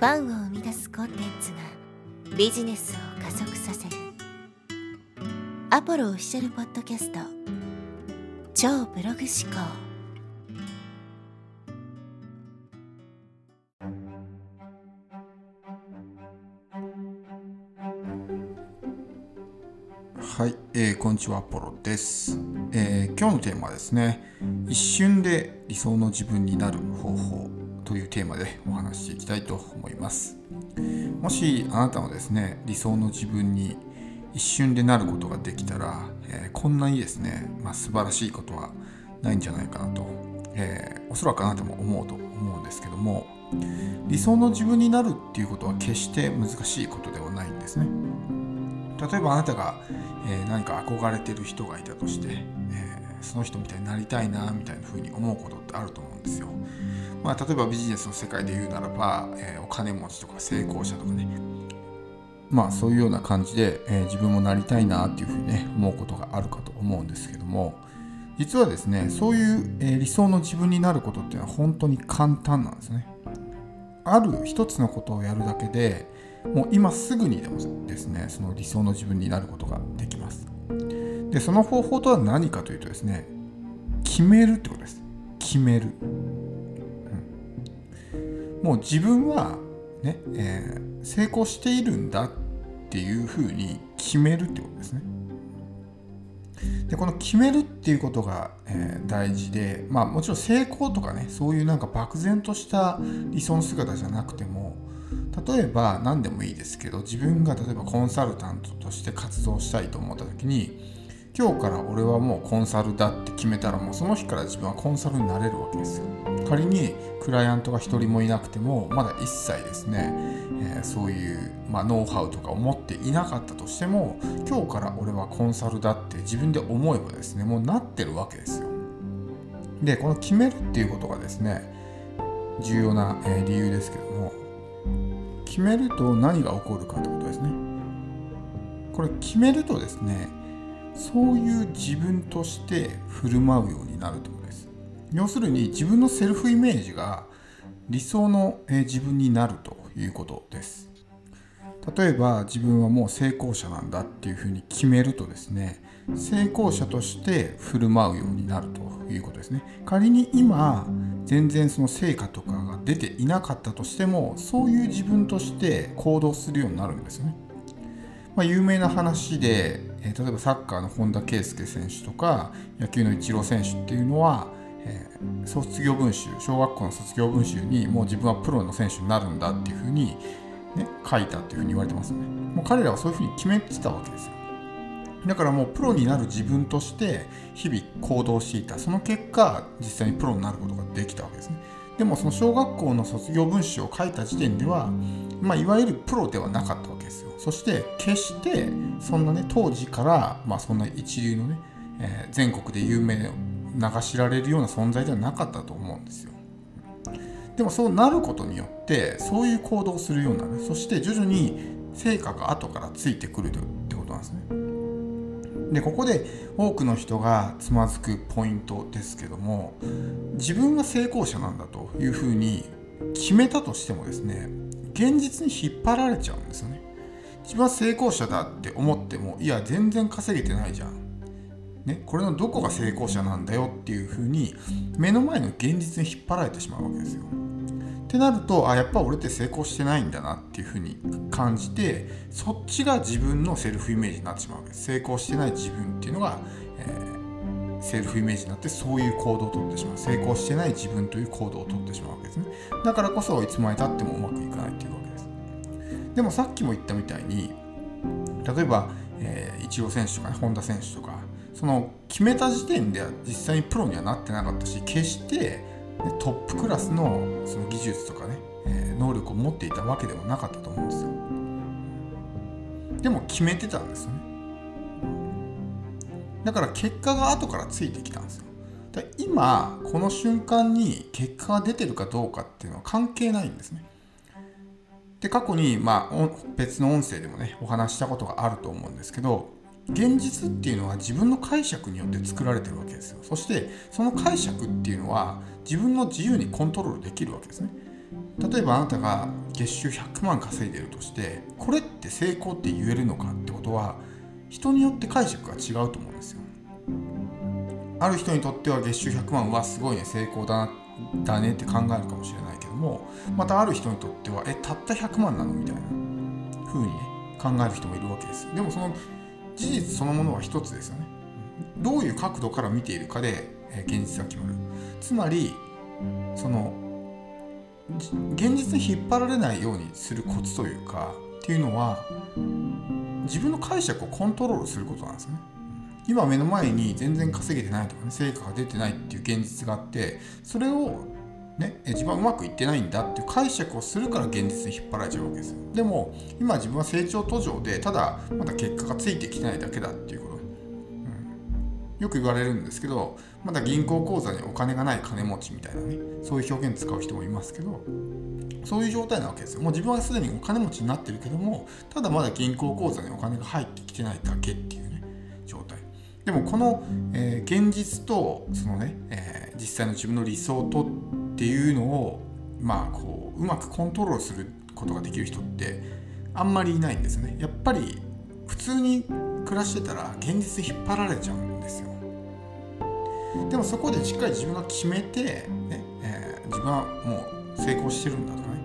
ファンを生み出すコンテンツがビジネスを加速させる。アポロオフィシャルポッドキャスト。超ブログ思考。はい、えー、こんにちはアポロです、えー、今日のテーマはですね一瞬で理想の自分になる方法。というテーマでお話していきたいと思います。もしあなたもですね理想の自分に一瞬でなることができたら、えー、こんなにですね、まあ、素晴らしいことはないんじゃないかなと、えー、おそらくあなたも思うと思うんですけども理想の自分になるっていうことは決して難しいことではないんですね。例えばあなたが、えー、何か憧れてる人がいたとして、えー、その人みたいになりたいなみたいな風に思うことってあると思うんですよ。まあ、例えばビジネスの世界で言うならば、えー、お金持ちとか成功者とかね。まあそういうような感じで、えー、自分もなりたいなっていうふうにね思うことがあるかと思うんですけども。実はですねそういう、え、理想の自分になることっていうのは本当に簡単なんですね。ある一つのことをやるだけでもう今すぐにでもですねその理想の自分になることができます。でその方法とは何かというとですね決めるってことです。決める。もう自分はね、えー、成功しているんだっていうふうに決めるってことですね。でこの決めるっていうことが、えー、大事で、まあ、もちろん成功とかねそういうなんか漠然とした理想の姿じゃなくても例えば何でもいいですけど自分が例えばコンサルタントとして活動したいと思った時に今日から俺はもうコンサルだって決めたらもうその日から自分はコンサルになれるわけですよ。仮にクライアントが1人もいなくてもまだ一切ですね、えー、そういう、まあ、ノウハウとかを持っていなかったとしても今日から俺はコンサルだって自分で思えばですねもうなってるわけですよ。でこの決めるっていうことがですね重要な、え、理由ですけども決めると何が起こるかってことですね。これ決めるとですねそういう自分として振る舞うようになるということです。要するに自分のセルフイメージが理想の自分になるということです。例えば自分はもう成功者なんだっていうふうに決めるとですね成功者として振る舞うようになるということですね。仮に今全然その成果とかが出ていなかったとしてもそういう自分として行動するようになるんですよね。まあ、有名な話で、えー、例えばサッカーの本田圭佑選手とか野球のイチロー選手っていうのは、えー、卒業文集小学校の卒業文集にもう自分はプロの選手になるんだっていうふうに、ね、書いたっていうふうに言われてますよね。もう彼らはそういうふうに決めてたわけですよ。だからもうプロになる自分として日々行動していた。その結果実際にプロになることができたわけですね。でもその小学校の卒業文集を書いた時点では、まあ、いわゆるプロではなかったわけです。よ。そして決してそんなね当時から、まあ、そんな一流のね、えー、全国で有名で流しられるような存在ではなかったと思うんですよ。でもそうなることによってそういう行動をするようになる。そして徐々に成果が後からついてくるってことなんですね。でここで多くの人がつまずくポイントですけども自分が成功者なんだというふうに決めたとしてもですね現実に引っ張られちゃうんですよね。自分は成功者だって思ってもいや全然稼げてないじゃん。ね、これのどこが成功者なんだよっていうふうに目の前の現実に引っ張られてしまうわけですよ。ってなるとあやっぱ俺って成功してないんだなっていうふうに感じてそっちが自分のセルフイメージになってしまうわけ。です成功してない自分っていうのが、えー、セルフイメージになってそういう行動をとってしまう。成功してない自分という行動をとってしまうわけですね。だからこそいつまでたってもうまくいかないっていう。でもさっきも言ったみたいに例えば、えー、イチロー選手とか、ね、本田選手とかその決めた時点では実際にプロにはなってなかったし決してトップクラスのその技術とかね、えー、能力を持っていたわけでもなかったと思うんですよ。でも決めてたんですよね。だから結果が後からついてきたんですよ。今この瞬間に結果が出てるかどうかっていうのは関係ないんですね。で過去に、まあ、別の音声でもねお話したことがあると思うんですけど現実っていうのは自分の解釈によって作られてるわけですよ。そしてその解釈っていうのは自分の自由にコントロールできるわけですね。例えばあなたが月収100万稼いでるとしてこれって成功って言えるのかってことは人によって解釈が違うと思うんですよ。ある人にとっては月収100万はすごいね成功だなだねって考えるかもしれないけどもまたある人にとってはえたった100万なの？みたいな風にね考える人もいるわけですでもその事実そのものは一つですよね。どういう角度から見ているかで、え現実が決まる。つまりその現実に引っ張られないようにするコツというかっていうのは自分の解釈をコントロールすることなんですね。今目の前に全然稼げてないとかね成果が出てないっていう現実があってそれをね、自分はうまくいってないんだっていう解釈をするから現実に引っ張られちゃうわけですよ。でも今自分は成長途上でただまだ結果がついてきてないだけだっていうこと、よく言われるんですけどまだ銀行口座にお金がない金持ちみたいなねそういう表現使う人もいますけどそういう状態なわけですよ。もう自分はすでにお金持ちになってるけどもただまだ銀行口座にお金が入ってきてないだけっていうね状態。でもこの、えー、現実とそのね、えー、実際の自分の理想とっていうのをまあこううまくコントロールすることができる人ってあんまりいないんですね。やっぱり普通に暮らしてたら現実引っ張られちゃうんですよ。でもそこでしっかり自分が決めて、ねえー、自分はもう成功してるんだとかね、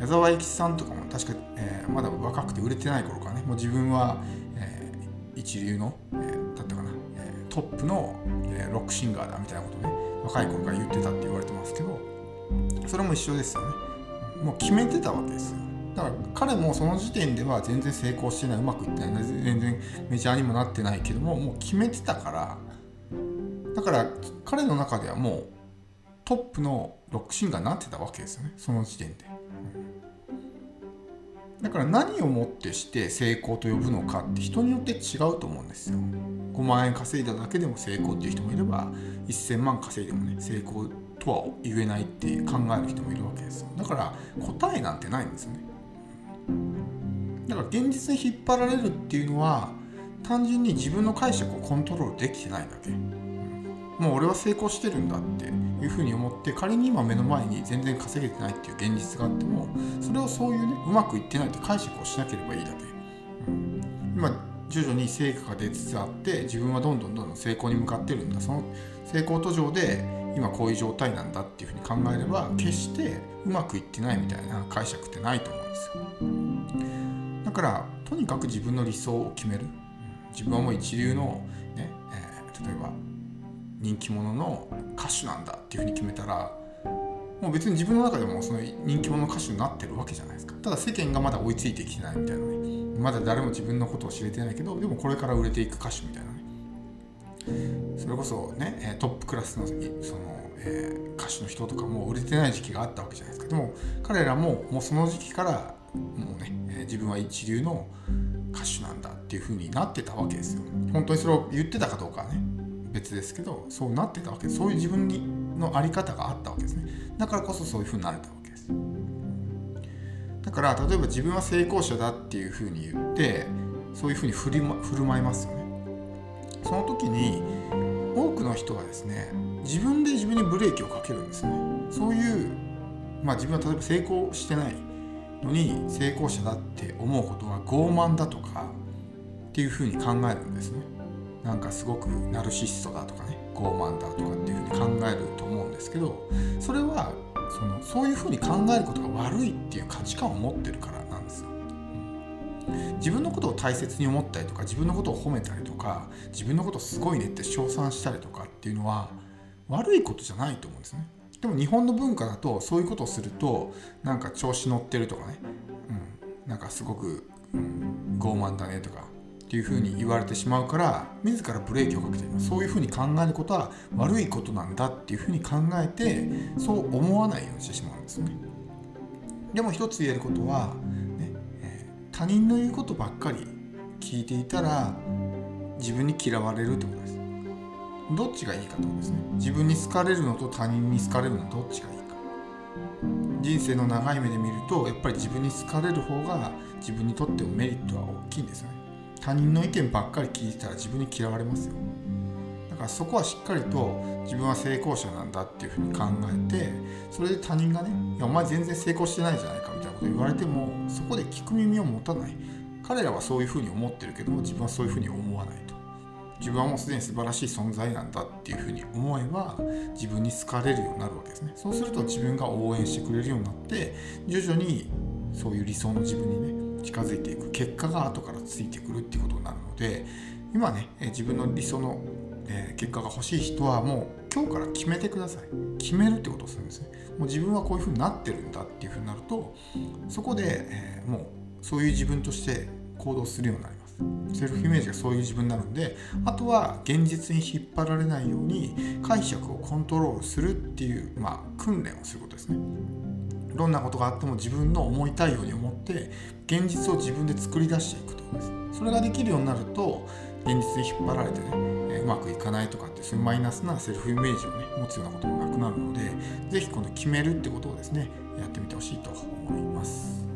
矢沢永吉さんとかも確か、えー、まだ若くて売れてない頃からねもう自分は、一流の、えー、だったかな、えー、トップの、えー、ロックシンガーだみたいなことね若い頃から言ってたって言われてますけどそれも一緒ですよね。もう決めてたわけですよ。だから彼もその時点では全然成功してないうまくいってない全然メジャーにもなってないけどももう決めてたからだから彼の中ではもうトップのロックシンガーになってたわけですよねその時点で、だから何をもってして成功と呼ぶのかって人によって違うと思うんですよ。5万円稼いだだけでも成功っていう人もいれば1000万稼いでもね成功とは言えないって考える人もいるわけですよ。だから答えなんてないんですよね。だから現実に引っ張られるっていうのは単純に自分の解釈をコントロールできてないだけ。もう俺は成功してるんだっていうふうに思って仮に今目の前に全然稼げてないっていう現実があってもそれをそういうねうまくいってないって解釈をしなければいいだけ、う。ん、今徐々に成果が出つつあって自分はどんどんどんどん成功に向かってるんだ。その成功途上で今こういう状態なんだっていうふうに考えれば決してうまくいってないみたいな解釈ってないと思うんですよ。だからとにかく自分の理想を決める。自分はもう一流の、ねえー、例えば人気者の歌手なんだっていうふうに決めたらもう別に自分の中でもその人気者の歌手になってるわけじゃないですか。ただ世間がまだ追いついてきてないみたいなね。まだ誰も自分のことを知れてないけどでもこれから売れていく歌手みたいなね。それこそねトップクラスのその、えー、歌手の人とかも売れてない時期があったわけじゃないですか。でも彼らももうその時期からもうね、自分は一流の歌手なんだっていう風になってたわけですよ。本当にそれを言ってたかどうかね。別ですけどそうなってたわけですそういう自分にの在り方があったわけですね。だからこそそういう風になれたわけです。だから例えば自分は成功者だっていうふうに言ってそういうふうに振り、ま、振る舞いますよね。その時に多くの人はですね自分で自分にブレーキをかけるんですね。そういうまあ自分は例えば成功してないのに成功者だって思うことは傲慢だとかっていうふうに考えるんですね。なんかすごくナルシストだとかね傲慢だとかっていうふうに考えると思うんですけどそれはそのそういうふうに考えることが悪いっていう価値観を持ってるからなんですよ。自分のことを大切に思ったりとか自分のことを褒めたりとか自分のことすごいねって称賛したりとかっていうのは悪いことじゃないと思うんですね。でも日本の文化だとそういうことをするとなんか調子乗ってるとかね、うん、なんかすごく、うん、傲慢だねとかっていうふうに言われてしまうから自らブレーキをかけてそういうふうに考えることは悪いことなんだっていうふうに考えてそう思わないようにしてしまうんですよね。でも一つ言えることは、ねえー、他人の言うことばっかり聞いていたら自分に嫌われるってことです。どっちがいいかってことですね。自分に好かれるのと他人に好かれるのどっちがいいか。人生の長い目で見るとやっぱり自分に好かれる方が自分にとってもメリットは大きいんですよね。他人の意見ばっかり聞いてたら自分に嫌われますよ。だからそこはしっかりと自分は成功者なんだっていうふうに考えてそれで他人がね「いやお前全然成功してないじゃないか」みたいなこと言われてもそこで聞く耳を持たない。彼らはそういうふうに思ってるけども自分はそういうふうに思わないと。自分はもうすでに素晴らしい存在なんだっていうふうに思えば自分に好かれるようになるわけですね。そうすると自分が応援してくれるようになって徐々にそういう理想の自分にね近づいていく。結果が後からついてくるっていうことになるので今ね自分の理想の結果が欲しい人はもう今日から決めてください。決めるってことをするんですね。もう自分はこういうふうになってるんだっていうふうになるとそこで、えー、もうそういう自分として行動するようになります。セルフイメージがそういう自分になるんであとは現実に引っ張られないように解釈をコントロールするっていう、まあ、訓練をすることですね。どんなことがあっても自分の思いたいように思って現実を自分で作り出していくとです。それができるようになると現実に引っ張られてねうまくいかないとかってそういうマイナスなセルフイメージをね持つようなこともなくなるので是非この決めるってことをですねやってみてほしいと思います。